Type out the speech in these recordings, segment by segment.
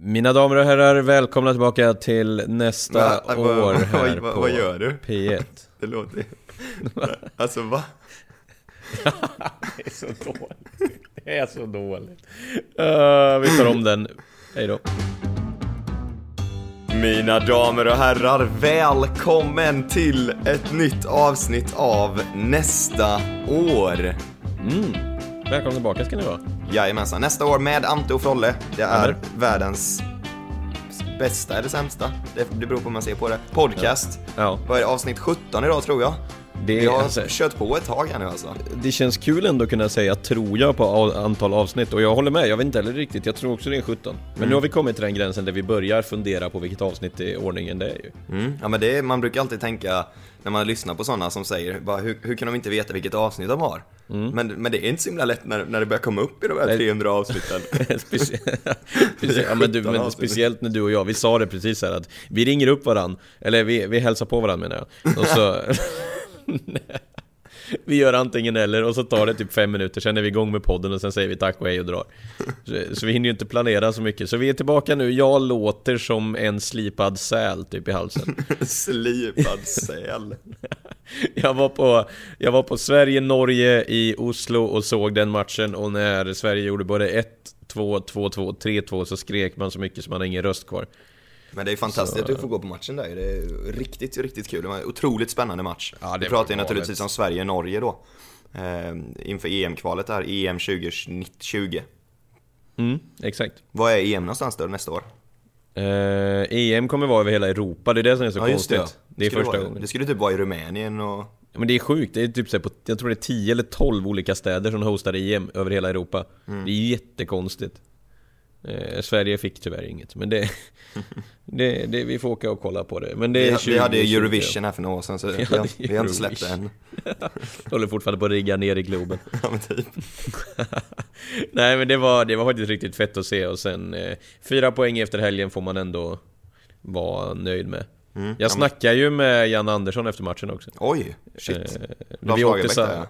Mina damer och herrar, välkomna tillbaka till nästa Va- va- år här va- på vad gör du? P1. Det låter Alltså va? Det är så dåligt. Det är så dåligt. Uh, vi tar om den. Hej då. Mina damer och herrar, välkommen till ett nytt avsnitt av Nästa år. Mm. Välkomna tillbaka ska ni vara. Jajamensan, nästa år med Ante och Frolle. Det är Eller? världens bästa eller sämsta, det, det beror på hur man ser på det. Podcast. Ja. Vad är det, avsnitt 17 idag tror jag? Det, Vi har alltså, kört på ett tag här nu alltså. det känns kul ändå att kunna säga tror jag på antal avsnitt och jag håller med, jag vet inte heller riktigt, jag tror också det är 17. Men Mm. nu har vi kommit till den gränsen där vi börjar fundera på vilket avsnitt i ordningen det är ju. Mm. Ja men det man brukar alltid tänka när man lyssnar på sådana som säger bara, hur, hur kan de inte veta vilket avsnitt de har? Men, men det är inte så himla lätt när, när det börjar komma upp i de här Mm. Nej. 300 avsnitten. Specie- ja, men du, 17 men speciellt när du och jag, vi sa det precis här att vi ringer upp varann, eller vi, vi hälsar på varandra menar jag. Och så... vi gör antingen eller och så tar det typ fem minuter, sen är vi igång med podden och sen säger vi tack och hej och drar. Så, så vi hinner ju inte planera så mycket. Så vi är tillbaka nu, jag låter som en slipad säl typ i halsen. Slipad säl. Jag var på, jag var på Sverige-Norge i Oslo och såg den matchen och när Sverige gjorde både 1, 2, 2, 2, 3, 2 så skrek man så mycket så man har ingen röst kvar. Men det är fantastiskt Så- att du får gå på matchen där. Det är riktigt, riktigt kul. Det var en otroligt spännande match. Ja, det Vi pratar ju naturligtvis om Sverige-Norge då. Eh, inför EM-kvalet där, EM 2020. Mm, exakt. Vad är EM någonstans då nästa år? Eh, EM kommer vara över hela Europa, det är det som är så konstigt. Det, är skulle första vara, gången. Det skulle typ vara i Rumänien och... Men det är sjukt, det är typ så på, jag tror det är 10 eller 12 olika städer som hostar EM över hela Europa. Mm. Det är jättekonstigt. Eh, Sverige fick tyvärr inget, men det, det, det... Vi får åka och kolla på det. Men det Vi, är vi 20, hade 20. Eurovision här för några år sedan så vi, Ja, har, vi har inte släppt det än. Håller fortfarande på att rigga ner i Globen. Ja men typ. Nej men det var, det var faktiskt riktigt fett att se och sen eh, Fyra poäng efter helgen får man ändå vara nöjd med Mm. Jag snackade ju med Jan Andersson efter matchen också Oj, shit. Eh, Lars vi Lagerbäck där ja.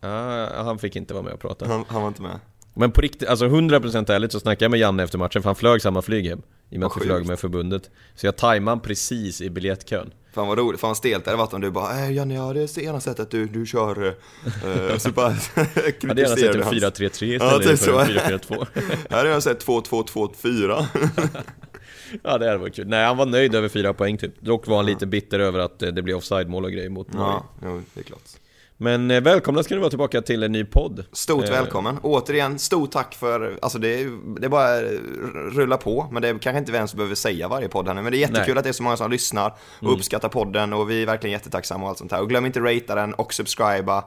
Ja, han fick inte vara med och prata han, han var inte med. Men på riktigt, alltså 100% ärligt så snackade jag med Janne efter matchen för han flög samma flyg hem I och med att vi flög med förbundet Så jag tajmade precis i biljettkön Fan vad roligt, fan vad stelt det hade varit om du bara äh, Janne, jag hade gärna sett att du, du kör... Och så bara Jag hade gärna sett en kritiserade 4-3-3 istället Ja, typ så. för en 4-4-2 Här hade jag sett 2-2-2-4. Ja det hade varit kul. Nej han var nöjd över fyra poäng typ. Dock var han lite bitter över att eh, det blev offside-mål och grejer mot Norge. ja, jo, det är klart. Men eh, välkomna ska ni vara tillbaka till en ny podd. Stort Eh, välkommen. Återigen, stort tack för, alltså det det är bara rulla på, men det är kanske inte vem som behöver säga varje podd här nu, men det är jättekul Nej. Mm. att det är så många som lyssnar och uppskattar podden och vi är verkligen jättetacksamma och allt sånt här. Och glöm inte ratea den och subscriba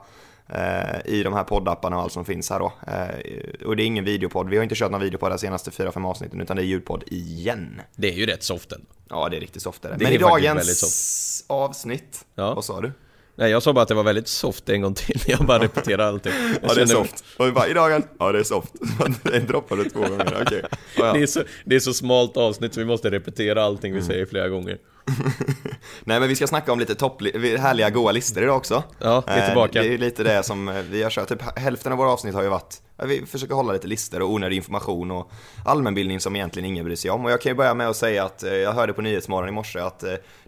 eh, i de här poddapparna och allt som finns här då. Eh, och det är ingen videopodd, vi har inte kört någon videopodd de senaste 4-5 avsnitten, utan det är ljudpodd igen. Det är ju rätt soft ändå. Ja, det är riktigt soft är det. Det Men i dagens soft. avsnitt, Ja. vad sa du? Nej jag sa bara att det var väldigt soft en gång till. Jag bara repeterar allting. Jag Ja, det är soft. Och vi bara, i dagen, ja det är soft. Det droppade två gånger, okej. Ja, ja. Det är, så, det är så smalt avsnitt så vi måste repetera allting vi säger flera gånger. Nej men vi ska snacka om lite topp, härliga goa listor idag också. Ja, vi är Eh, tillbaka. Det är lite det som eh, vi har kört, typ hälften av våra avsnitt har ju varit, vi försöker hålla lite listor och onödig information och allmänbildning som egentligen ingen bryr sig om. Och jag kan ju börja med att säga att eh, jag hörde på Nyhetsmorgon i morse att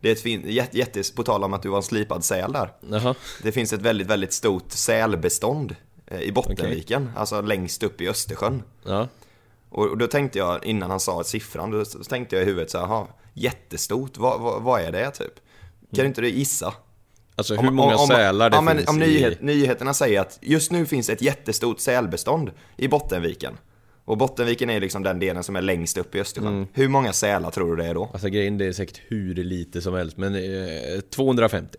det är ett fint, jätte, jätte, på tal om att du var en slipad säl där. Jaha. Det finns ett väldigt, väldigt stort sälbestånd i Bottenviken, alltså längst upp i Östersjön. Ja. Och då tänkte jag, innan han sa siffran, då tänkte jag i huvudet så här, "Jaha, jättestort, vad, vad, vad är det typ? Kan inte du gissa? Alltså hur många sälar det men finns om i... nyhet, nyheterna säger att just nu finns ett jättestort sälbestånd i Bottenviken. Och Bottenviken är liksom den delen som är längst upp i Östersjön. Mm. Hur många sälar tror du det är då? Alltså grejen, det är säkert hur lite som helst, men eh, 250.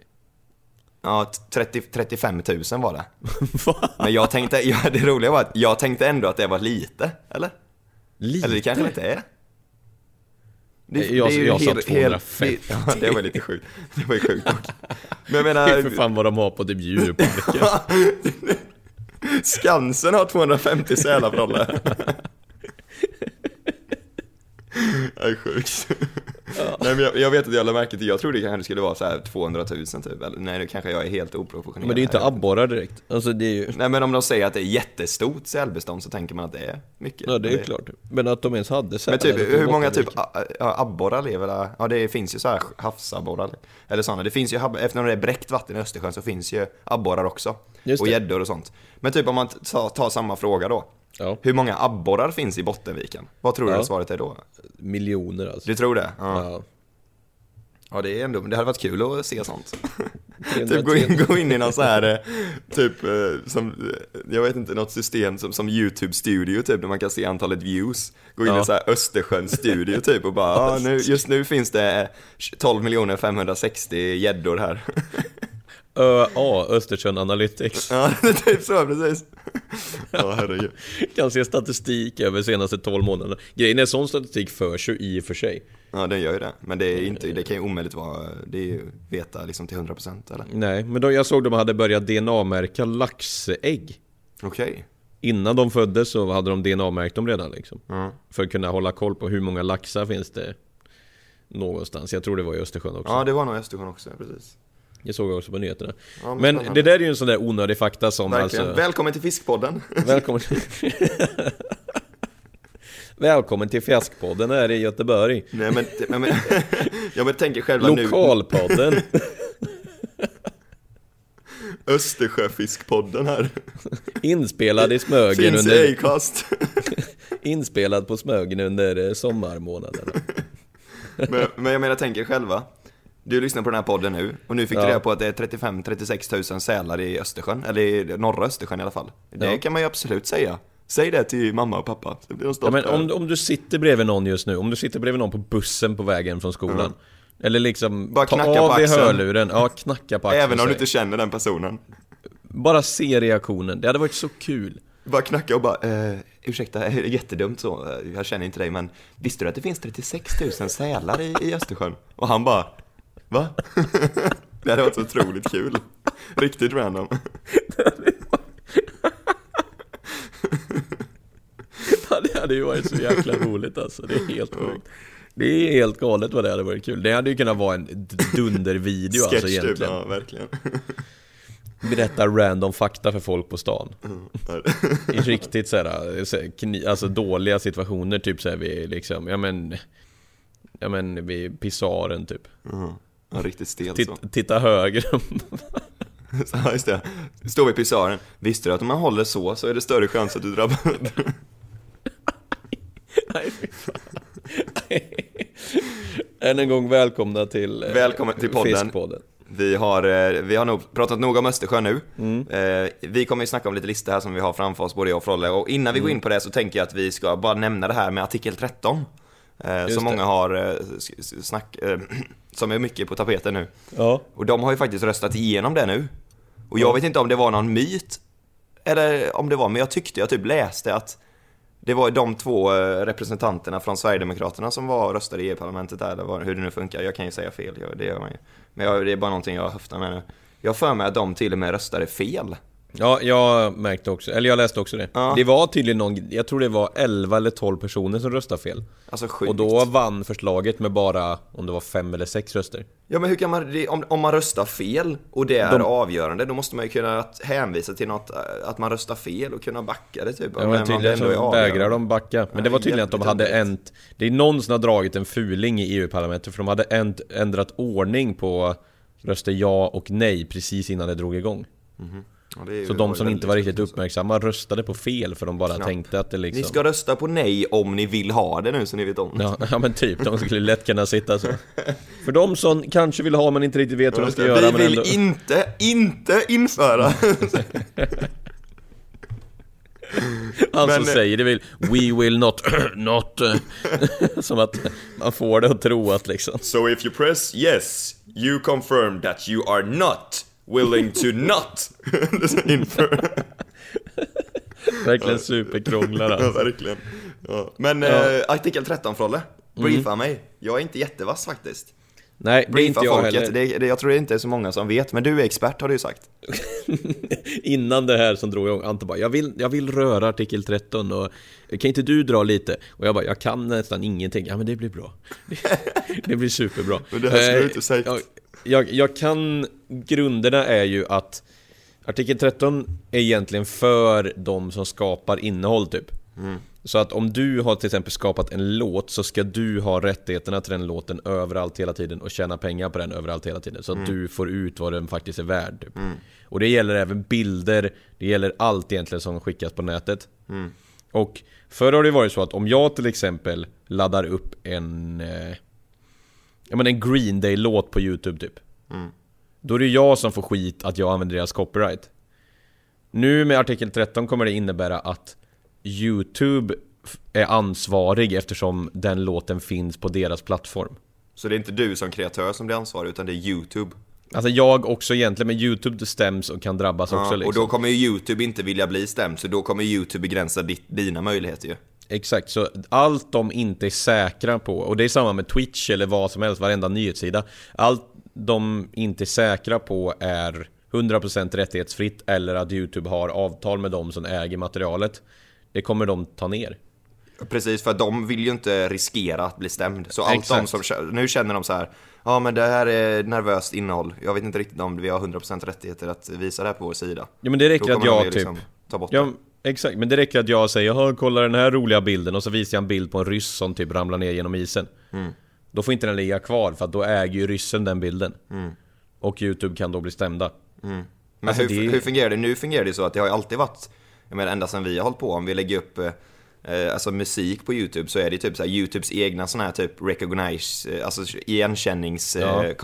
Ja, 30, 35 000 var det. Men jag tänkte, ja, det roliga var att jag tänkte ändå att det var lite, eller? Lite? Eller det kanske inte är? Det, Jag- ju jag sa helt- 250. helt- ja, det var lite sjukt. Det var ju sjukt dock. Men jag Det är menar, för fan vad de har på typ djurparken. Skansen har 250 sälar Brolle. Det är sjukt. Nej, men jag, jag vet att jag lade märke till, jag trodde det kanske skulle vara så här 200 000 typ, eller nej nu kanske jag är helt oproportionerlig. Men det är ju inte abborrar direkt. Alltså det är ju... Nej men om de säger att det är jättestort sälbestånd så tänker man att det är mycket. Ja det är klart. Men att de ens hade sälar Men typ, hur många typ abborrar lever där? Ja det finns ju så här havsabborrar. Eller sådana, det finns ju, eftersom det är bräckt vatten i Östersjön så finns ju abborrar också. Just Och det. gäddor och sånt. Men typ om man tar, tar samma fråga då. Ja, Hur många abborrar finns i Bottenviken? Vad tror du Ja. svaret är då? miljoner alltså. Du tror det? Ja. Ja. Ja det är ändå, det hade varit kul att se sånt. 300 typ gå in, gå in i någon så här, eh, typ eh, som, eh, jag vet inte, något system som, som YouTube Studio typ, där man kan se antalet views. Gå in i Ja. så här Östersjön Studio typ och bara, ah, nu, just nu finns det eh, 12 560 gäddor här. ÖA, Östersjön Analytics. ja, det är typ så precis. Ja, herregud. Kan se statistik över senaste 12 månaderna. Grejen är sån statistik förs ju i och för sig. Ja, den gör ju det. Men det, är inte, det kan ju omöjligt vara, det är ju veta liksom till 100% eller? Nej, men då jag såg de hade börjat DNA-märka laxägg. Okej. Innan de föddes så hade de DNA-märkt dem redan liksom. Ja. För att kunna hålla koll på hur många laxar finns det någonstans. Jag tror det var i Östersjön också. ja, det var nog Östersjön också, precis. Det såg jag också på nyheterna. Ja, men men det där är ju en sån där onödig fakta som Verkligen. alltså... Välkommen till Fiskpodden. Välkommen till... Välkommen till Fjäskpodden här i Göteborg. Nej men, men, men jag men tänker själva nu Lokalpodden. Östersjöfiskpodden här. Inspelad i Smögen Finns i under... Acast. Inspelad på Smögen under eh, sommarmånaderna. Men, men jag menar, tänker själva. Du lyssnar på den här podden nu och nu fick Ja. du reda på att det är 35-36 000 sälar i Östersjön, eller i norra Östersjön i alla fall. Det Ja. kan man ju absolut säga. Säg det till mamma och pappa, så blir de Ja, men om, om du sitter bredvid någon just nu, om du sitter bredvid någon på bussen på vägen från skolan. Eller liksom, Bara ta av dig hörluren, ja knacka på axeln Även om du inte känner den personen. Bara se reaktionen, det hade varit så kul. Bara knacka och bara, eh, ursäkta, jättedumt så, jag känner inte dig men visste du att det finns 36 000 sälar i, i Östersjön? Och han bara, va? det hade varit så otroligt kul. Riktigt random. Det hade ju varit så jäkla roligt alltså, det är helt sjukt. Det är helt galet vad det hade varit kul. Det hade ju kunnat vara en dundervideo alltså typ, egentligen. ja verkligen. Berätta random fakta för folk på stan. I riktigt såhär, alltså dåliga situationer, typ såhär vid liksom, ja men Ja men vid pisaren typ Ja, riktigt stel så. Titt, Titta höger Ja, just det. Står vid pisaren. Visste du att om man håller så, så är det större chans att du drabbar... Nej. Än en gång välkomna till eh, Välkommen till podden. Fiskpodden. Vi har, eh, vi har nog pratat nog om Östersjön nu. Eh, Vi kommer ju snacka om lite listor här som vi har framför oss, både jag och Frolle. Och innan vi går in på det så tänker jag att vi ska bara nämna det här med artikel 13. Eh, Just Som det. många har eh, s- s- snack, eh, som är mycket på tapeten nu. Ja, Och de har ju faktiskt röstat igenom det nu. Och jag vet inte om det var någon myt, eller om det var, men jag tyckte, jag typ läste att det var de två eh, representanterna från Sverigedemokraterna som var röstade i EU-parlamentet där, eller hur det nu funkar. Jag kan ju säga fel, jag- det gör man ju. Men jag, det är bara någonting jag höftar med nu. Jag har för mig att de till och med röstade fel. Ja jag märkte också, eller jag läste också det. Ja. Det var tydligen någon, jag tror det var 11 eller 12 personer som röstade fel. Alltså sjukt. Och då vann förslaget med bara, om det var 5 eller 6 röster. Ja men hur kan man, om, om man röstar fel och det är De- avgörande, då måste man ju kunna hänvisa till något, eh, att man röstar fel och kunna backa det typ. Ja, men tydligen så vägrar de backa. Men det var tydligen att de hade änt Det är någon som har dragit en fuling i EU-parlamentet för de hade änt, ändrat ordning på röster ja och nej precis innan det drog igång. Ja, det ju- Så de som inte var riktigt uppmärksamma röstade på fel för de bara Knappt. tänkte att det liksom... Ni ska rösta på nej om ni vill ha det nu så ni vet om det. Ja, ja men typ, de skulle lätt kunna sitta så. För de som kanske vill ha men inte riktigt vet hur de ska göra Vi vill ändå... inte, inte införa! Han som men- säger det vill We will not, not eh, Som att man får det att tro att liksom So if you press yes, you confirm that you are not willing to not införa. Verkligen superkrånglar Ja, alltså. verkligen. Ja. Men Ja. Mm. eh, artikel 13 Frolle, briefa mig. Jag är inte jättevass faktiskt. Nej, det är Briefa inte jag folket, heller det, det, jag tror det inte är så många som vet, men du är expert har du ju sagt. Innan det här som drog igång, Anton bara jag vill, jag vill röra artikel 13 och Kan inte du dra lite? Och jag bara, jag kan nästan ingenting Ja men det blir bra Det blir superbra Men det här skulle du inte sagt. Jag, jag, kan Grunderna är ju att Artikel 13 är egentligen för de som skapar innehåll typ. Så att om du har till exempel skapat en låt så ska du ha rättigheterna till den låten överallt hela tiden och tjäna pengar på den överallt hela tiden Så att du får ut vad den faktiskt är värd typ. Och det gäller även bilder, det gäller allt egentligen som skickas på nätet. Och förr har det varit så att om jag till exempel laddar upp en eh, Ja men en Green Day-låt på YouTube typ Då är det jag som får skit att jag använder deras copyright Nu med artikel 13 kommer det innebära att YouTube är ansvarig eftersom den låten finns på deras plattform Så det är inte du som kreatör som blir ansvarig, utan det är YouTube. Alltså jag också egentligen, men YouTube stäms och kan drabbas också Ja, liksom. Och då kommer ju YouTube inte vilja bli stämd, så då kommer YouTube begränsa ditt, dina möjligheter ju. Exakt, så allt de inte är säkra på, och det är samma med Twitch eller vad som helst, varenda nyhetssida Allt de inte är säkra på är 100% rättighetsfritt eller att YouTube har avtal med de som äger materialet Det kommer de ta ner Precis, för de vill ju inte riskera att bli stämd. Så allt de Exakt. som, kä- nu känner de så här, ja men det här är nervöst innehåll. Jag vet inte riktigt om vi har 100% rättigheter att visa det här på vår sida. Ja men det räcker att de jag ju typ liksom ta bort Ja, exakt, men det räcker att jag säger Jaha, kolla den här roliga bilden. Och så visar jag en bild på en ryss som typ ramlar ner genom isen. Mm. Då får inte den ligga kvar för att då äger ju ryssen den bilden. Och YouTube kan då bli stämda. Men Alltså, hur, det- hur fungerar det? Nu fungerar det så att det har ju alltid varit, jag menar ända sedan vi har hållit på, om vi lägger upp eh, alltså musik på YouTube så är det typ så här YouTubes egna sådana här typ recognize, eh, alltså igenkännings Ja. eh.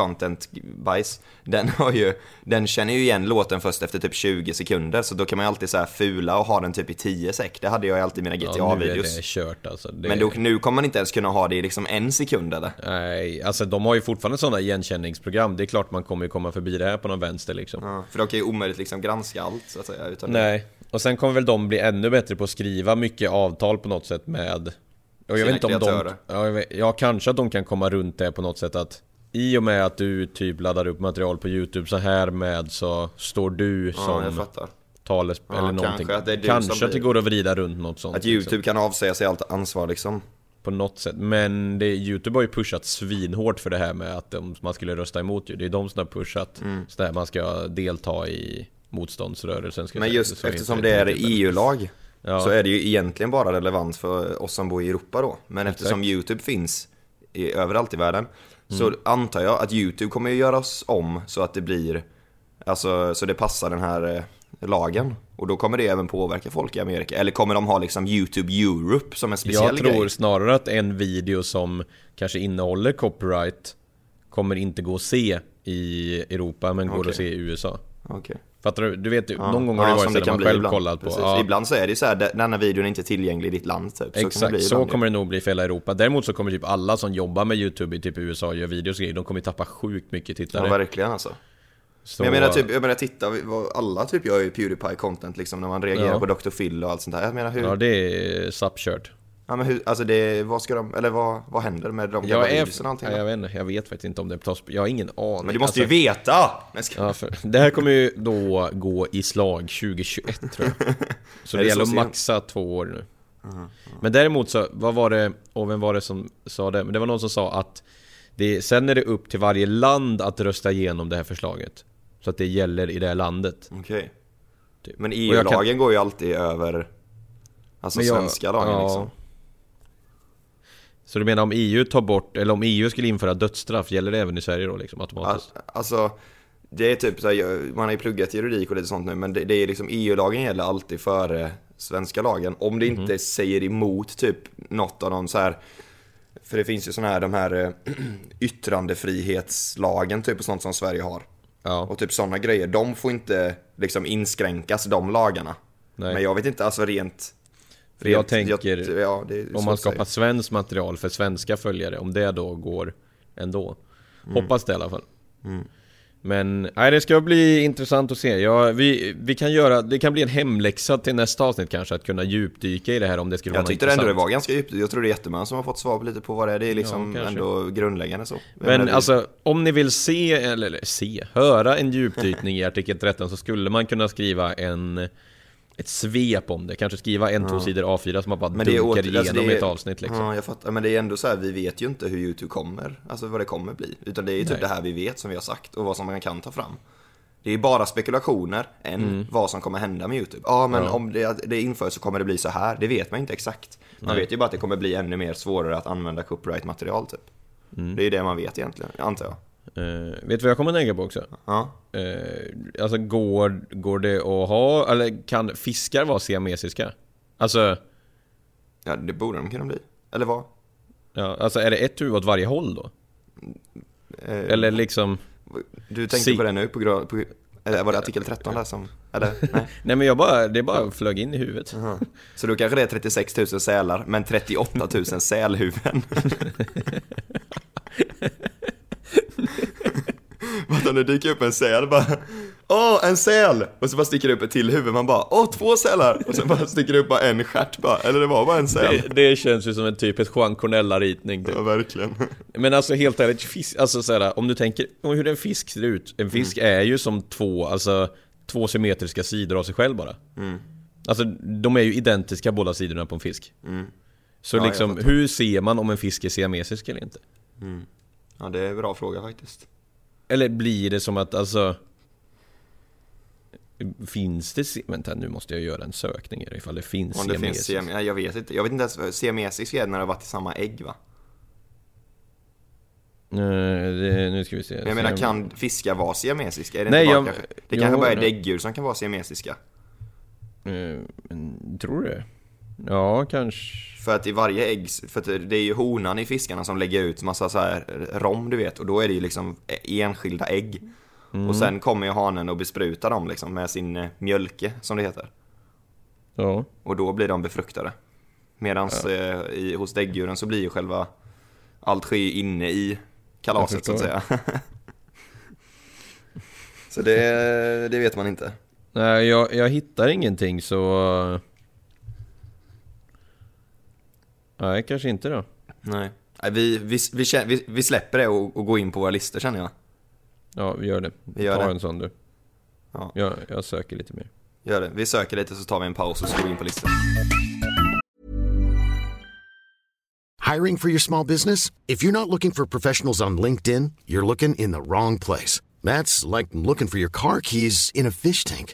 Den har ju, den känner ju igen låten först efter typ 20 sekunder så då kan man ju alltid så här fula och ha den typ i 10 sek. Det hade jag ju alltid i mina Ja, GTA-videos. det kört alltså det... Men då, nu kommer man inte ens kunna ha det i liksom en sekund eller? Nej, alltså de har ju fortfarande sådana igenkänningsprogram Det är klart man kommer ju komma förbi det här på någon vänster liksom Ja, för de kan ju omöjligt liksom granska allt så att säga. Utan Nej, och sen kommer väl de bli ännu bättre på att skriva mycket avtal på något sätt med och jag Sina vet inte om de... Ja, vet, ja, kanske att de kan komma runt det på något sätt att I och med att du typ laddar upp material på YouTube så här med så står du Ja, jag som fattar. tales... Ja, eller kanske någonting. att det Kanske som att det går att vrida runt något sånt Att liksom, YouTube kan avsäga sig allt ansvar liksom. På något sätt, men det, YouTube har ju pushat svinhårt för det här med att de, man skulle rösta emot ju. Det är de som har pushat så där man ska delta i motståndsrörelsen Men säga. just Så jag eftersom det är EU-lag Ja. så är det ju egentligen bara relevant för oss som bor i Europa då. Men eftersom Exakt. YouTube finns i, överallt i världen så Mm. antar jag att YouTube kommer ju göras om så att det blir, alltså så det passar den här eh, lagen. Och då kommer det även påverka folk i Amerika. Eller kommer de ha liksom YouTube Europe som en speciell Jag tror grej? snarare att en video som kanske innehåller copyright kommer inte gå att se i Europa men går Okej. att se i USA. Okej. Fattar du? Du vet Ja. någon gång har det Ja, varit så att man själv ibland. kollat på. Ja, Ibland så är det ju så här, denna videon är inte tillgänglig i ditt land typ. Så kan det exakt, så ibland kommer det nog bli för hela Europa. Däremot så kommer typ alla som jobbar med YouTube i typ USA och gör videos och grejer, de kommer ju tappa sjukt mycket Ja, tittare. verkligen alltså. så, Men jag menar typ, jag menar titta, vad- alla typ gör ju Pewdiepie-content liksom när man reagerar Ja. på Dr. Phil och allt sånt där. Jag menar hur, Ja, ja, det är sappkört. Men hur, alltså det, vad ska de, eller vad, vad händer med de gamla videorna och allting? ja, jag, vet inte, jag vet faktiskt inte om det tas Jag har ingen aning. men du måste Alltså, ju veta! Ska, Ja, för, det här kommer ju då gå i slag 2021 tror jag. Så det det gäller att maxa två år nu. Men däremot så, vad var det, och vem var det som sa det? Men det var någon som sa att det, sen är det upp till varje land att rösta igenom det här förslaget. Så att det gäller i det här landet. Okej. Typ. Men kan- EU-lagen går ju alltid över, alltså jag- svenska lagen ja. liksom. Så du menar om EU tar bort, eller om EU skulle införa dödsstraff, gäller det även i Sverige då liksom automatiskt? Al- Alltså, det är typ så här, man har ju pluggat juridik och lite sånt nu, men det, det är liksom EU-lagen gäller alltid före svenska lagen. Om det inte säger emot typ något av de så här för det finns ju sådana här, de här eh, yttrandefrihetslagen typ och sånt som Sverige har. Ja. Och typ sådana grejer, de får inte liksom inskränkas, de lagarna. Nej. Men jag vet inte, alltså rent... För jag rent- tänker, ja, är så om man skapar svenskt material för svenska följare, om det då går ändå. Mm. Hoppas det i alla fall. Men nej, det ska bli intressant att se. Ja, vi, vi kan göra, det kan bli en hemläxa till nästa avsnitt kanske, att kunna djupdyka i det här om det skulle Jag vara tyckte något ändå det intressant. var ganska djupt. Jag tror det är jättemånga som har fått svar på lite på vad det är. Det är liksom kanske. ändå grundläggande så. Jag Men alltså, om ni vill se, eller, eller se, höra en djupdykning i artikel 13 så skulle man kunna skriva en ett svep om det, kanske skriva en, två sidor A4 som man bara Men det dunkar åter, igenom alltså det är, ett avsnitt liksom. Ja, jag fattar. Men det är ändå så här, vi vet ju inte hur YouTube kommer, alltså vad det kommer bli. Utan det är ju typ Nej. det här vi vet som vi har sagt och vad som man kan ta fram. Det är bara spekulationer än vad som kommer hända med YouTube. Ja, men Mm. Ja. om det, det införs så kommer det bli så här. Det vet man inte exakt. Man Nej. vet ju bara att det kommer bli ännu mer svårare att använda copyright-material typ. Mm. Det är ju det man vet egentligen, antar jag. Eh, vet du vad jag kommer att tänka på också? Ja. Eh, alltså går, går det att ha, eller kan fiskar vara siamesiska? Alltså, ja, det borde de kunna bli. Eller vad? ja, alltså är det ett huvud åt varje håll då? Eh, Eller liksom... Du tänkte si- på det nu på grund på, eller var det artikel 13 där som, eller? Nej. Nej men jag bara, det bara flög in i huvudet. Aha. Så då kanske det är 36 000 sälar, men 38 000 sälhuvuden. Vad om det dyker upp en säl bara Åh, en säl! Och så bara sticker det upp ett till huvud, man bara Åh, två sälar! Och sen bara sticker det upp bara en stjärt bara, eller det var bara en säl. Det, det känns ju som en typiskt Juan Cornella-ritning typ. Ja, verkligen. Men alltså helt ärligt, fisk, alltså såhär, om du tänker om hur en fisk ser ut. En fisk Mm. är ju som två, alltså två symmetriska sidor av sig själv bara. Mm. Alltså de är ju identiska båda sidorna på en fisk. Så Mm. Ja, jag liksom, hur ser man om en fisk är siamesisk eller inte? Ja, det är en bra fråga faktiskt. Eller blir det som att alltså... Finns det... Vänta, nu måste jag göra en sökning ifall det finns Om det finns siamesisk. siam... Nej, jag vet inte. Jag vet inte ens, siamesisk det har varit i samma ägg va? Eh, det, nu ska vi se. Men jag menar, Siam- kan fiskar vara siamesiska? Är det Nej, inte bara jag- kanske... Det jo, kanske bara är däggdjur som kan vara siamesiska? Eh, men, tror du det? Ja, kanske... För att i varje ägg, för det är ju honan i fiskarna som lägger ut massa så här rom du vet och då är det ju liksom enskilda ägg. Mm. Och sen kommer ju hanen och besprutar dem liksom med sin eh, mjölke som det heter. Ja. Och då blir de befruktade. Medan eh, i, hos däggdjuren så blir ju själva allt sker inne i kalaset så att säga. så det, det vet man inte. Nej, jag, jag hittar ingenting så... Nej, kanske inte då. Nej. Vi, vi, vi, vi släpper det och, och går in på våra listor känner jag. Ja, vi gör det. Vi gör Ta det. en sån du. Ja. Jag, jag söker lite mer. Gör det. Vi söker lite så tar vi en paus och så går vi in på listan. Hiring for your small business? If you're not looking for professionals on LinkedIn, you're looking in the wrong place. That's like looking for your car keys in a fish tank.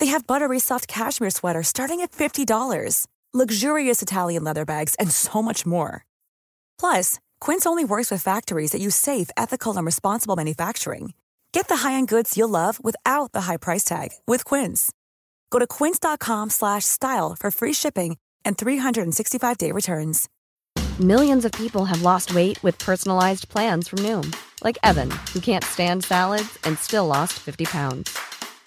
They have buttery soft cashmere sweaters starting at $50, luxurious Italian leather bags, and so much more. Plus, Quince only works with factories that use safe, ethical, and responsible manufacturing. Get the high-end goods you'll love without the high price tag with Quince. Go to quince.com slash style for free shipping and 365-day returns. Millions of people have lost weight with personalized plans from Noom, like Evan, who can't stand salads and still lost 50 pounds.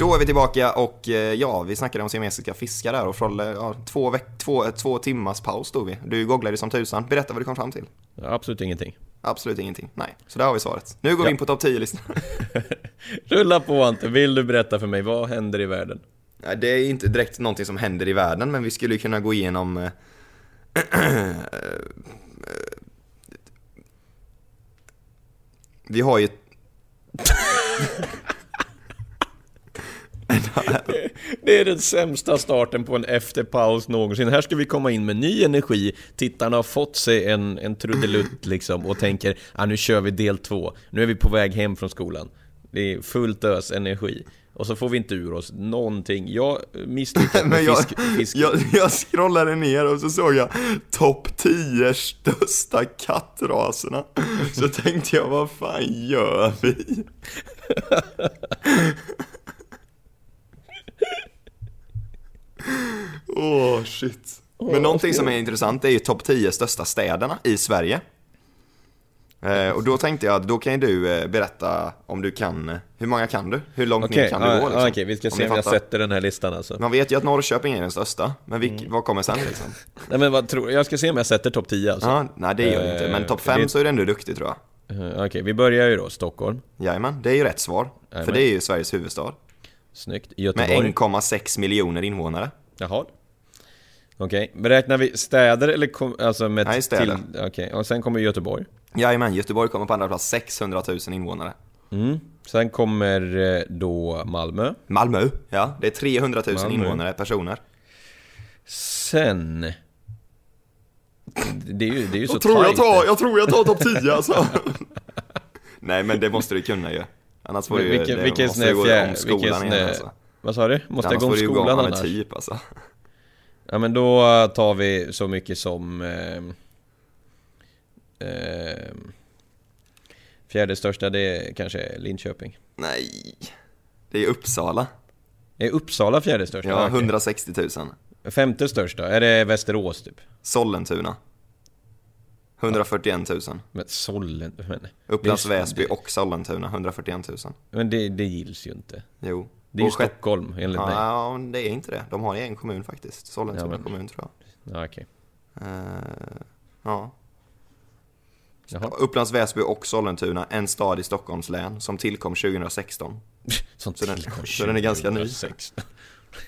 Då är vi tillbaka och eh, ja, vi snackade om siamesiska fiskar där och Frolle, ja, två, veck, två, två timmars paus stod vi. Du googlade som tusan. Berätta vad du kom fram till. Absolut ingenting. Absolut ingenting. Nej, så där har vi svaret. Nu går vi in på topp 10-listan. Rulla på Ante, vill du berätta för mig, vad händer i världen? Det är inte direkt någonting som händer i världen, men vi skulle kunna gå igenom... eh, vi har ju... Det är den sämsta starten på en efterpaus någonsin. Här ska vi komma in med ny energi. Tittarna har fått sig en, en trudelutt liksom och tänker ah, nu kör vi del två. Nu är vi på väg hem från skolan. Det är fullt ös energi. Och så får vi inte ur oss någonting. Jag misslyckas med jag, fisk, fisk. jag, jag scrollade ner och så såg jag topp 10 största kattraserna. Så tänkte jag, vad fan gör vi? Åh, oh, shit. Men någonting som är intressant är ju topp 10 största städerna i Sverige. Eh, och då tänkte jag att då kan ju du eh, berätta om du kan, eh, hur många kan du? Hur långt ner Okej, kan du ja, gå? Liksom? okej, vi ska Om se om jag sätter den här listan alltså. Man vet ju att Norrköping är den största, men vilk, vad kommer sen liksom? Nej men vad tror Jag ska se om jag sätter topp 10 alltså. Ja, nej det gör du inte, men Eh, topp 5 det- så är du ändå duktig tror jag. Eh, Okej, vi börjar ju då Stockholm. Jajamän, det är ju rätt svar. För Jajamän. det är ju Sveriges huvudstad. Snyggt. Med Göteborg. 1,6 miljoner invånare. Jaha. Okej, beräknar vi städer eller kom, alltså med Nej, städer. till... Okej, och sen kommer Göteborg. Jajamän, Göteborg kommer på andra plats, 600 000 invånare. Mm. Sen kommer eh, då Malmö. Malmö, ja, det är 300 000 Malmö. invånare, personer. Sen... Det är ju, det är ju så Jag tror jag tar, jag tror jag tar topp 10 alltså. Nej men det måste du kunna ju. Annars får du ju, vilken, det vilken måste du gå om skolan vilken sån igen alltså. Vad sa du? Måste jag Annars gå om får du ju gå skolan annars? typ alltså. Ja men då tar vi så mycket som... ehm, ehm, fjärde största det är kanske Linköping. Nej. Det är Uppsala. Är Uppsala fjärde största? Ja, Okej. 160 000. Femte största, är det Västerås typ? Sollentuna. 141 000. Men Sollen... Men, Upplands det Väsby och Sollentuna, 141 000. Men det, det gills ju inte. Jo. Det är ju Stockholm enligt mig. Ja, det är inte det. De har en kommun faktiskt. Sollentuna Ja, men- kommun tror jag. Ja, okej. Eh, ja. Jaha. Upplands Väsby och Sollentuna, en stad i Stockholms län som tillkom 2016. Sånt Så den- tillkom så den är ganska ny.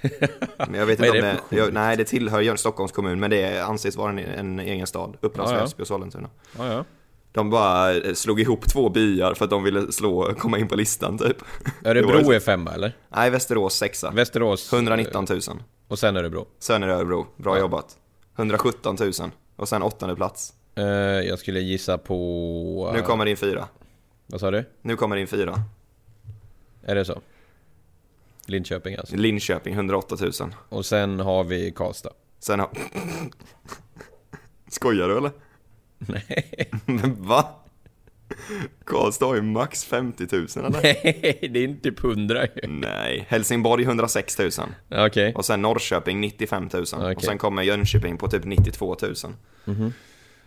2006. Men jag vet inte om det det, jag, nej det tillhör Stockholms kommun men det anses vara en, en egen stad. Upplands Ja, ja. Väsby och Sollentuna. Ja, ja. De bara eh, slog ihop två byar för att de ville slå, komma in på listan typ. Örebro är femma eller? Nej, Västerås sexa. Västerås... 119 000. Och sen Örebro. Sen är det Örebro. Bra Ja. jobbat. 117 000. Och sen åttonde plats. Eh, jag skulle gissa på... Nu kommer din fyra. Vad sa du? Nu kommer din fyra. Är det så? Linköping alltså. Linköping 108 000. Och sen har vi Karlstad. Sen har... Skojar du eller? Nej, Men va? Karlstad har ju max 50 000 eller? Nej, det är inte typ 100 ju. Nej. Helsingborg 106 000. Okej. Och sen Norrköping 95 000. Okej. Mhm. Och sen kommer Jönköping på typ 92 000.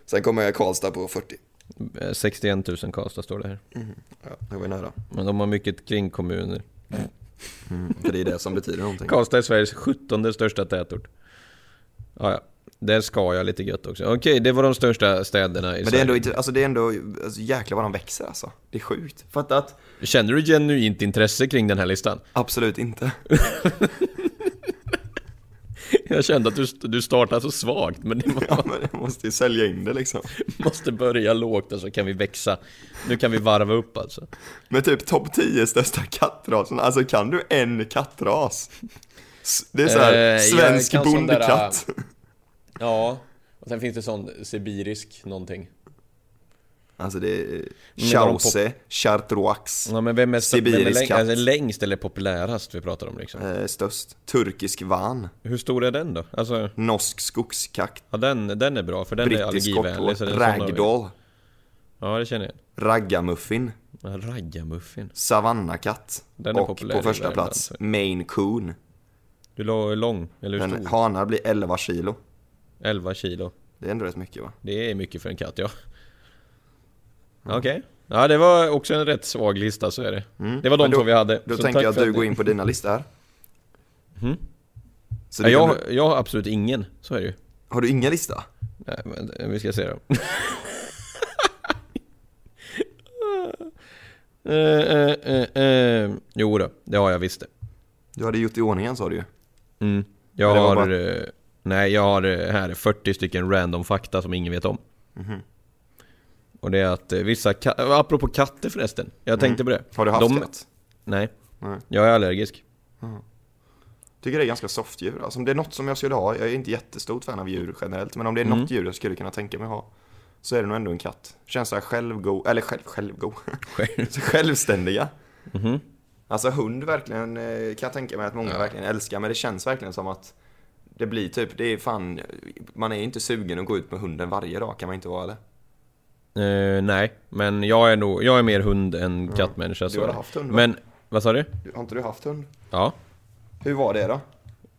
Sen kommer Karlstad på 40. Eh, 61 000 Karlstad står det här. Ja, det var nära. Men de har mycket kringkommuner. För det är det som betyder någonting. Karlstad är Sveriges 17 största tätort. Ja, ja. Där ska jag lite gött också. Okej, det var de största städerna i Men det är ändå, inte- alltså det är ändå, alltså jäklar vad de växer alltså. Det är sjukt. Fatta att, Känner du genuint intresse kring den här listan? absolut inte. Jag kände att du, du startade så svagt, men det Ja men jag måste ju sälja in det liksom. måste börja lågt och så kan vi växa. Nu kan vi varva upp alltså. Med typ topp 10 största kattrasen, alltså kan du en kattras? Det är så här, Eh, svensk sån där, bondkatt. Ja, och sen finns det sån sibirisk någonting. Alltså det är Chause, Chartroix, Ja, men vem är, vem är Sibirisk läng, katt. alltså, längst eller populärast vi pratar om liksom? eh, störst. Turkisk van, Hur stor är den då? Alltså, norsk skogskatt, ja, den, den är bra för den är brittisk allergivänlig. sån har vi. ragdoll, Ja, det känner jag. raggarmuffin, Ja, Raggarmuffin. savannakatt Den är och populär på första plats. Maine Coon. Du är lång, eller hur Men stor? hanar blir 11 kilo. 11 kilo. Det är ändå rätt mycket va? Det är mycket för en katt, ja. Okej. Ja, det var också en rätt svag lista, så är det. Det var de då- två vi hade. Då Så tänker jag att du går in på dina listor här. Mm. Ja, jag, du, jag har absolut ingen, så är det ju. har du ingen lista? Nej, men eh, vi ska se då. eh, eh, eh. Jo då, det har jag visst det. Du hade gjort i ordningen sa du ju. Mm. Jag har... bara- eh, Nej, jag har eh, här 40 stycken random fakta som ingen vet om. Mhm. Och det är att eh, vissa ka- apropå katter förresten, jag tänkte på det. Mm. Har du haft De- katt? Nej, Nej. jag är allergisk. Tycker det är ganska soft djur. Alltså om det är något som jag skulle ha, jag är inte jättestort fan av djur generellt, men om det är Mm. något djur jag skulle kunna tänka mig ha, så är det nog ändå en katt. Känns så här självgo, eller själv, självgo, självständiga. Mhm. Alltså hund verkligen, eh, kan jag tänka mig att många verkligen älskar, men det känns verkligen som att det blir typ, det är fan, man är inte sugen att gå ut med hunden varje dag, kan man inte vara eller? Eh, nej, men jag är nog, jag är mer hund än kattmänniska. så har haft hund, va? Men, vad sa du? Du- Har inte du haft hund? Ja, Hur var det då?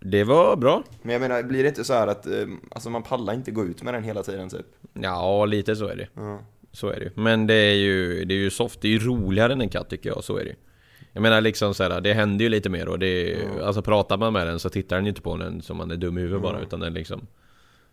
det var bra. Men jag menar, blir det inte så här att, eh, alltså man pallar inte gå ut med den hela tiden typ? Ja, lite så är det. Ja. Så är det Men det är ju, det är ju soft, det är ju roligare än en katt tycker jag, så är det. Jag menar liksom så här, det händer ju lite mer och det är, Alltså pratar man med den så tittar den ju inte på den som man är dum i huvudet bara utan den liksom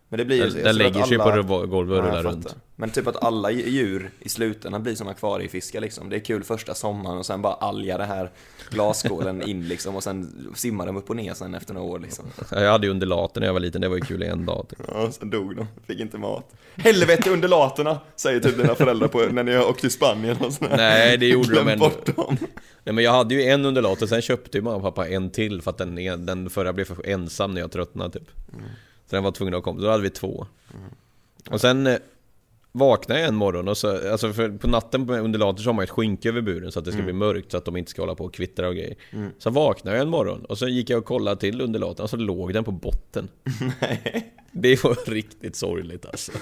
Men det blir ju Den, den lägger sig alla- på golvet och rullar runt Men typ att alla djur i slutändan blir som akvariefiskar liksom. Det är kul första sommaren och sen bara algar det här glasskålen in liksom och sen simmar de upp och ner sen efter några år liksom. Jag hade ju undulater när jag var liten, det var ju kul i en dag typ. Ja, sen dog de. Fick inte mat. Helvete undulaterna! Säger typ dina föräldrar på, när ni har åkt till Spanien och sådär. Nej, det gjorde de Glöm ändå. bort dem. Nej men jag hade ju en undulat och sen köpte ju mamma och pappa en till för att den, den förra blev för ensam när jag tröttnade typ. Så den var tvungen att komma, då hade vi två. Och sen eh, vaknade jag en morgon och så, alltså på natten med undulater så har man ett skynke över buren så att det ska bli mörkt så att de inte ska hålla på och kvittra och grejer. Så vaknade jag en morgon och så gick jag och kollade till undulaten och så låg den på botten. Det var riktigt sorgligt alltså.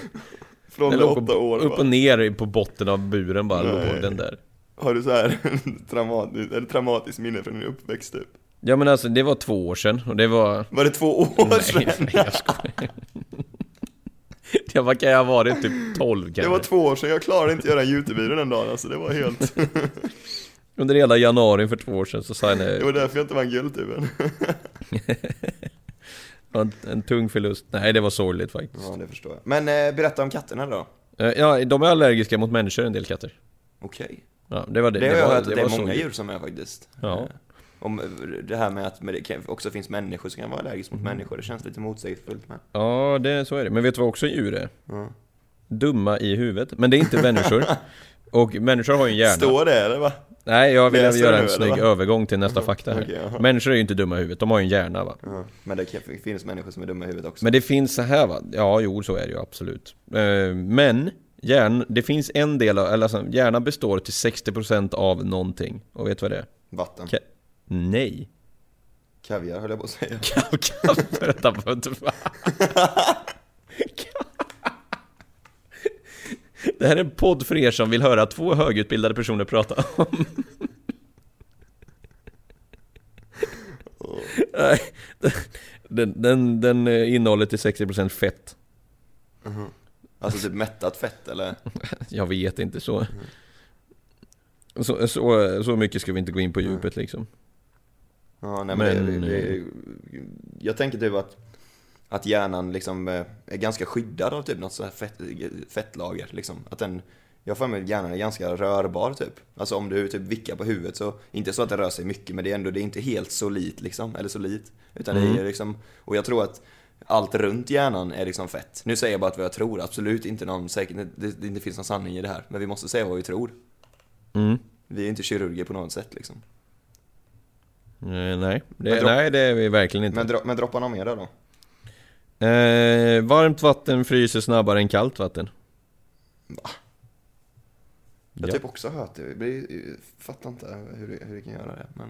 Från Den låg åtta på, år upp och ner på botten av buren bara Nej. låg den där. Har du så här traumatiskt, eller traumatiskt minne från din uppväxt typ? Ja men alltså det var två år sedan och det var... Var det två år sedan? Nej, jag skojar. Ja, vad kan jag ha varit? Typ 12 kanske? Det var två år sedan, jag klarade inte att göra en YouTube-video den dagen alltså, det var helt... Under hela januari för två år sedan så sa jag. Det var därför jag inte vann guldtuben. Det var en, en tung förlust. Nej, det var sorgligt faktiskt. Ja, det förstår jag. Men eh, berätta om katterna då. Eh, Ja, de är allergiska mot människor, en del katter. Okej. Ja, det var det. Det, har jag var, hört att det är var många sorgligt. djur som är faktiskt. Ja. Om det här med att det också finns människor som kan vara allergiska mot Mm. människor, det känns lite motsägelsefullt med. Ja, det, så är det. Men vet du vad också djur är? Ja. Dumma i huvudet. Men det är inte människor. Och människor har ju en hjärna. Står det eller va? Nej, jag vill Läser göra en nu, snygg övergång till nästa fakta här. jaha. människor är ju inte dumma i huvudet, de har ju en hjärna va. Ja. Men det finns människor som är dumma i huvudet också. Men det finns så här va? Ja, jo så är det ju absolut. Eh, Men hjärn, det finns en del av, eller alltså, hjärnan består till 60% av någonting. Och vet du vad det är? Vatten. Ka- Nej. Kaviar höll jag på att säga. Kan, vänta, vänta. Det här är en podd för er som vill höra två högutbildade personer prata om Nej, den, den, den eh, innehåller till 60% fett Alltså typ mättat fett eller? Jag vet inte så så, så, så mycket ska vi inte gå in på djupet liksom Ja, nej men, Men, det, det, Jag tänker typ att Att hjärnan liksom eh, är ganska skyddad av typ något sånt här fett, fettlager liksom. Att den Jag för mig att hjärnan är ganska rörbar typ. Alltså om du typ vickar på huvudet så Inte så att det rör sig mycket men det är ändå det är inte helt solitt liksom. Eller solitt. Utan det är liksom Och jag tror att allt runt hjärnan är liksom fett. Nu säger jag bara att vad jag tror, absolut inte någon säkert, det, det inte finns någon sanning i det här. Men vi måste säga vad vi tror. mm. Vi är inte kirurger på något sätt liksom. Eh, Nej, det, Men dro- nej det är vi verkligen inte. Men, dro, men droppa någon mer då. eh, Varmt vatten fryser snabbare än kallt vatten. Jag har Ja. typ också hört det, jag blir- jag fattar inte hur hur det kan göra det men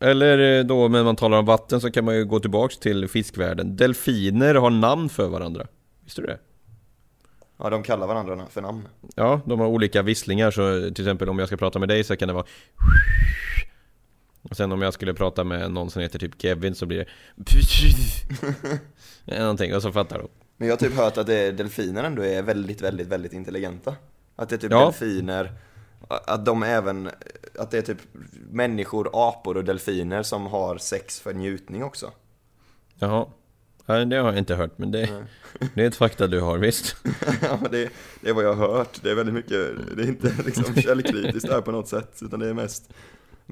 Eller eh, då, när man talar om vatten så kan man ju gå tillbaks till fiskvärlden. Delfiner har namn för varandra. Visste du det? Ja, de kallar varandra för namn. Ja, de har olika visslingar så till exempel om jag ska prata med dig så kan det vara Och sen om jag skulle prata med någon som heter typ Kevin så blir det Någonting, och så fattar du Men jag har typ hört att det, delfiner ändå är väldigt, väldigt, väldigt intelligenta Att det är typ Ja. delfiner Att de även, att det är typ människor, apor och delfiner som har sex för njutning också. Jaha. Nej, det har jag inte hört, men det, det är ett fakta du har, visst. ja, men det, det är vad jag har hört. Det är väldigt mycket, det är inte liksom källkritiskt där på något sätt, utan det är mest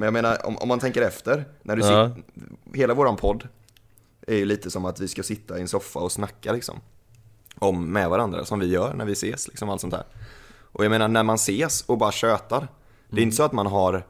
Men jag menar, om, om man tänker efter, när du Ja. sit, hela våran podd är ju lite som att vi ska sitta i en soffa och snacka liksom. Om med varandra, som vi gör när vi ses, liksom allt sånt där. Och jag menar, när man ses och bara tjötar, det är inte så att man har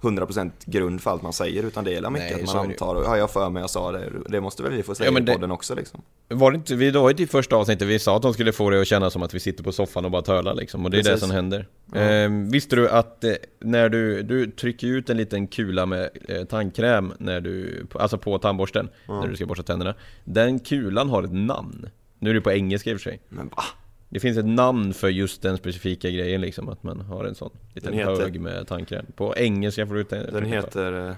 100% grund för allt man säger, utan det är mycket Nej, att man det antar, och, ja jag för mig jag sa det, det måste väl vi få säga Ja, men i det- podden också liksom. Var det inte, vi ju i första avsnittet, vi sa att de skulle få det att kännas som att vi sitter på soffan och bara tölar liksom, och det är det Precis. som händer. Eh, visste du att eh, när du, du trycker ut en liten kula med eh, tandkräm när du, alltså på tandborsten, när du ska borsta tänderna, den kulan har ett namn. Nu är det på engelska i och för sig. Men va? Det finns ett namn för just den specifika grejen liksom, att man har en sån liten Den heter- hög med tandkräm. På engelska får du ta- Den heter... eh,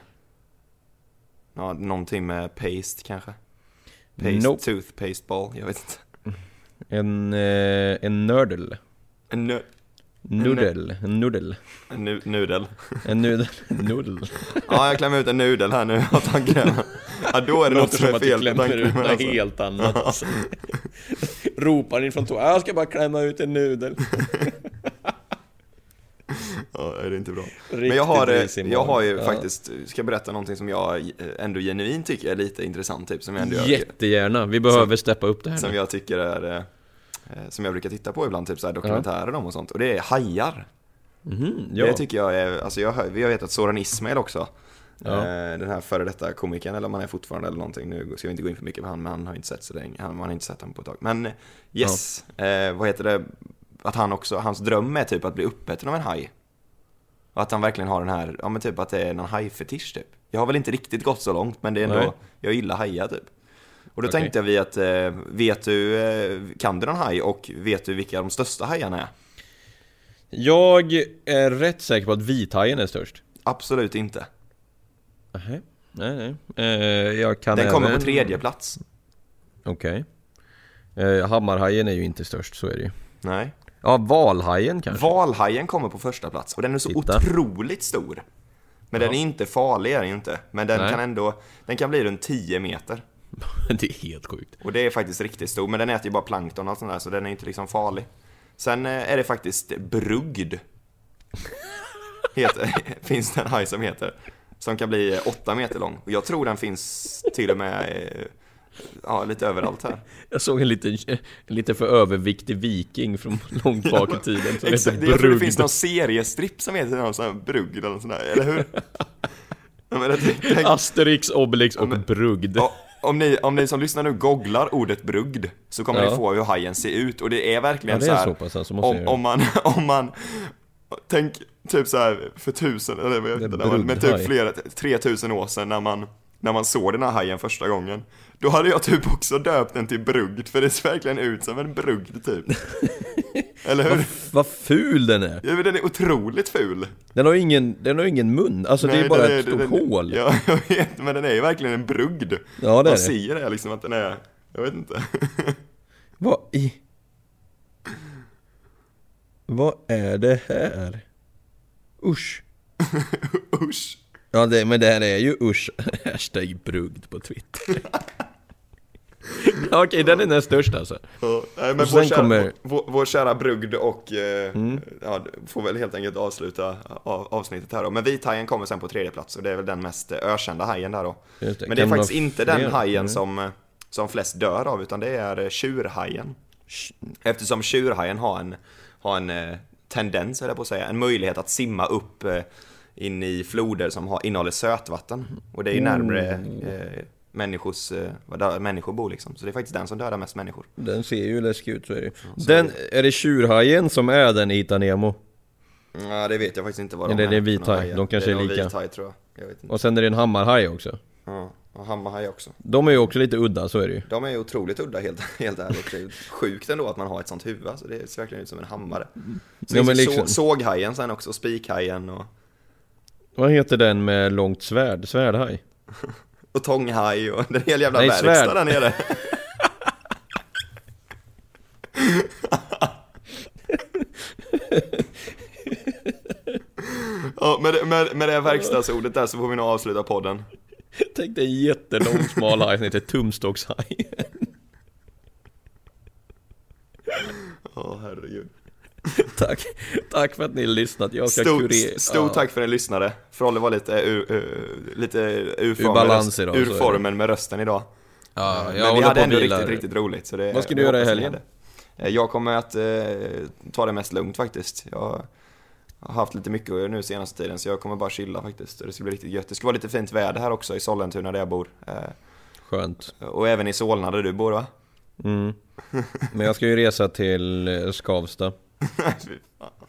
Ja, någonting med paste kanske? Paste, Nope. toothpaste ball, jag vet inte. En, eh, en nördel. En, nu, Nudel. En nudel. en nu, nudel. En nudel. Nudel. Ja, jag klämmer ut en nudel här nu av tandkrämen. Ja, då är det något som är fel på tandkrämen alltså. helt annat alltså. Ropar in från toa, jag ska bara klämma ut en nudel. Ja, det är inte bra. Men Riktigt jag har, eh, jag har ju. Ja. faktiskt, ska jag berätta någonting som jag eh, ändå genuint tycker är lite intressant typ, som jag ändå Jättegärna, vi behöver steppa upp det här som nu. jag tycker är, eh, som jag brukar titta på ibland, typ så här dokumentärer om och sånt. Och det är hajar. Mhm, ja. Det tycker jag är, alltså jag, vi har vetat Soran Ismail också. Ja. Eh, Den här före detta komikern, eller om han är fortfarande eller någonting. Nu ska vi inte gå in för mycket på han, men han har inte sett så länge. Han, man har inte sett honom på ett tag. Men yes, eh, vad heter det? Att han också, hans dröm är typ att bli uppäten av en haj. Och att han verkligen har den här, ja men typ att det är någon hajfetisch typ. Jag har väl inte riktigt gått så långt, men det är ändå, Nej. jag gillar hajar typ. Och då Okej. tänkte vi att, eh, vet du, eh, kan du någon haj och vet du vilka de största hajarna är? Jag är rätt säker på att vithajen är störst. Absolut inte. Nähä. Nej, nej. Eh, jag kan Den kommer även... på tredje plats. Okej. Eh, hammarhajen är ju inte störst, så är det ju. Nej. Ja, valhajen kanske? Valhajen kommer på första plats och den är så Titta. otroligt stor. Men den är inte farlig är den inte. Men den Nej. kan ändå, den kan bli runt 10 meter. det är helt sjukt. Och det är faktiskt riktigt stor, men den äter ju bara plankton och allt sånt där så den är inte liksom farlig. Sen eh, är det faktiskt brugd. Heter, finns det en haj som heter. Som kan bli 8 meter lång. Och jag tror den finns till och med eh, ja, lite överallt här. Jag såg en liten, en lite för överviktig viking från långt bak i tiden som Exakt, heter jag tror det finns någon seriestripp som heter någon sån här brugd eller sånt där, eller hur? Tänk- Asterix, Obelix och men- Brugd. Ja, om, ni, om ni som lyssnar nu googlar ordet brugd så kommer Ja. ni få hur hajen ser ut och det är verkligen Ja, det är så här. så pass, alltså, om, om man, om man, tänk typ så här för tusen, eller vad jag vet Det är men typ flera, tre tusen år sedan när man, när man såg den här hajen första gången. Då hade jag typ också döpt den till brugd, för det ser verkligen ut som en brugd typ. Eller hur? Vad ful den är! Ja, men den är otroligt ful. Den har ju ingen, den har ingen mun, alltså det är Nej, bara den ett stort hål. Ja, jag vet, men den är ju verkligen en brugd. Ja, det är Man ser det liksom att den är, jag vet inte. Vad i... Vad är det här? Usch. Usch. Ja, det, men det här är ju usch. Hashtag brugd på Twitter. Ja, Okej, den är näst störst alltså. Ja, nej, men vår, kära, kommer- vår, vår kära brugd och eh, Mm. ja, får väl helt enkelt avsluta av, avsnittet här då. Men vithajen kommer sen på tredje plats och det är väl den mest eh, ökända hajen där då. Det. Men det är Kan faktiskt inte den hajen Mm. som, eh, som flest dör av utan det är tjurhajen. Eftersom tjurhajen har en, har en tendens, jag på att säga, en möjlighet att simma upp eh, in i floder som har, innehåller sötvatten. Och det är ju eh, människors, eh, vad där människor bor liksom. Så det är faktiskt den som dödar mest människor. Den ser ju läskig ut, så är det ju. Den, är det tjurhajen som är den i Hitta Nemo? Ja, det vet jag faktiskt inte vad de Eller är det för vithaj? De kanske det är någon lika. vithaj tror jag. Jag. Och sen är det en hammarhaj också. Ja, och hammarhaj också. De är ju också lite udda, så är det ju. De är ju otroligt udda helt, helt ärligt. Det är sjukt ändå att man har ett sånt huvud. Alltså, det ser verkligen ut som en hammare. Så Ja, men liksom- så, såghajen sen också, spikhajen och, Vad heter den med långt svärd? Svärdhaj? och tånghaj och den hela jävla Nej, verkstad svärd. där nere. Ja, med, det- med, med det verkstadsordet där så får vi nog avsluta podden. Tänk dig en jättelång smal haj som heter tumstockshaj. Åh herregud. Tack, tack för att ni har lyssnat. Jag ska Stort, kurera. stort tack för att ni lyssnade. Frolle var lite ur, ur, lite ur, form balans idag, ur formen med rösten idag. Ja, jag Men vi hade ändå vilar. riktigt, riktigt roligt. Så det, Vad ska du göra i helgen? Eh, Jag kommer att eh, ta det mest lugnt faktiskt. Jag har haft lite mycket nu senaste tiden så jag kommer bara chilla faktiskt. Det ska bli riktigt gött. Det ska vara lite fint väder här också i Sollentuna där jag bor. Eh, Skönt. och även i Solna där du bor va? Mm. Men jag ska ju resa till Skavsta.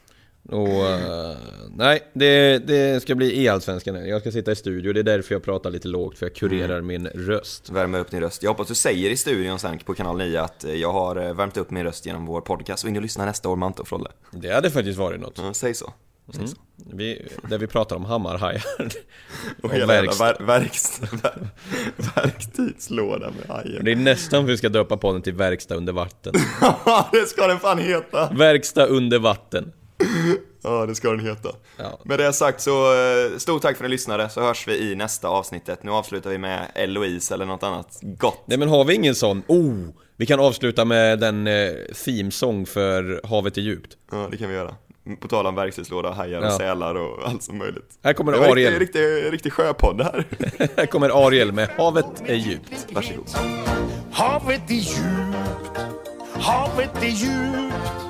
Och eh, nej, det, det ska bli e-allsvenskan. Jag ska sitta i studio, det är därför jag pratar lite lågt, för jag kurerar Mm. min röst. Värma upp din röst. Jag hoppas du säger i studion sen på kanal 9 att eh, jag har eh, värmt upp min röst genom vår podcast. Så in och lyssna nästa år Mante och Frolle. Det hade faktiskt varit något. Ja, säg så. Mm. Vi, där vi pratar om hammarhajar. Och Och hela verkstad. ver, verkstad, ver, verktygslåda med hajen. Det är nästan vi ska döpa podden till Verkstad under vatten. det ska den fan heta! Verkstad under vatten. Ja, det ska den heta. Ja. Med det sagt så, eh, stort tack för att ni lyssnade, så hörs vi i nästa avsnittet. Nu avslutar vi med Eloise eller något annat gott. Nej men har vi ingen sån? Oh! Vi kan avsluta med den eh, themesång för Havet är djupt. Ja, det kan vi göra. På tal om verktygslåda, hajar och Ja. sälar och allt som möjligt. Här kommer det var Ariel. riktig, riktig, riktig sjöpodd det här. Här kommer Ariel med Havet är djupt. Varsågod. Havet är djupt, havet är djupt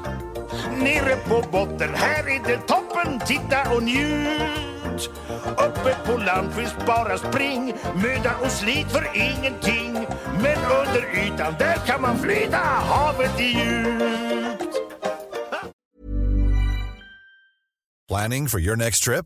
Nere på botten, här är det toppen, titta och njut. Uppe på land finns bara spring, möda och slit för ingenting. Men under ytan, där kan man flyta, havet är djupt. Planning for your next trip?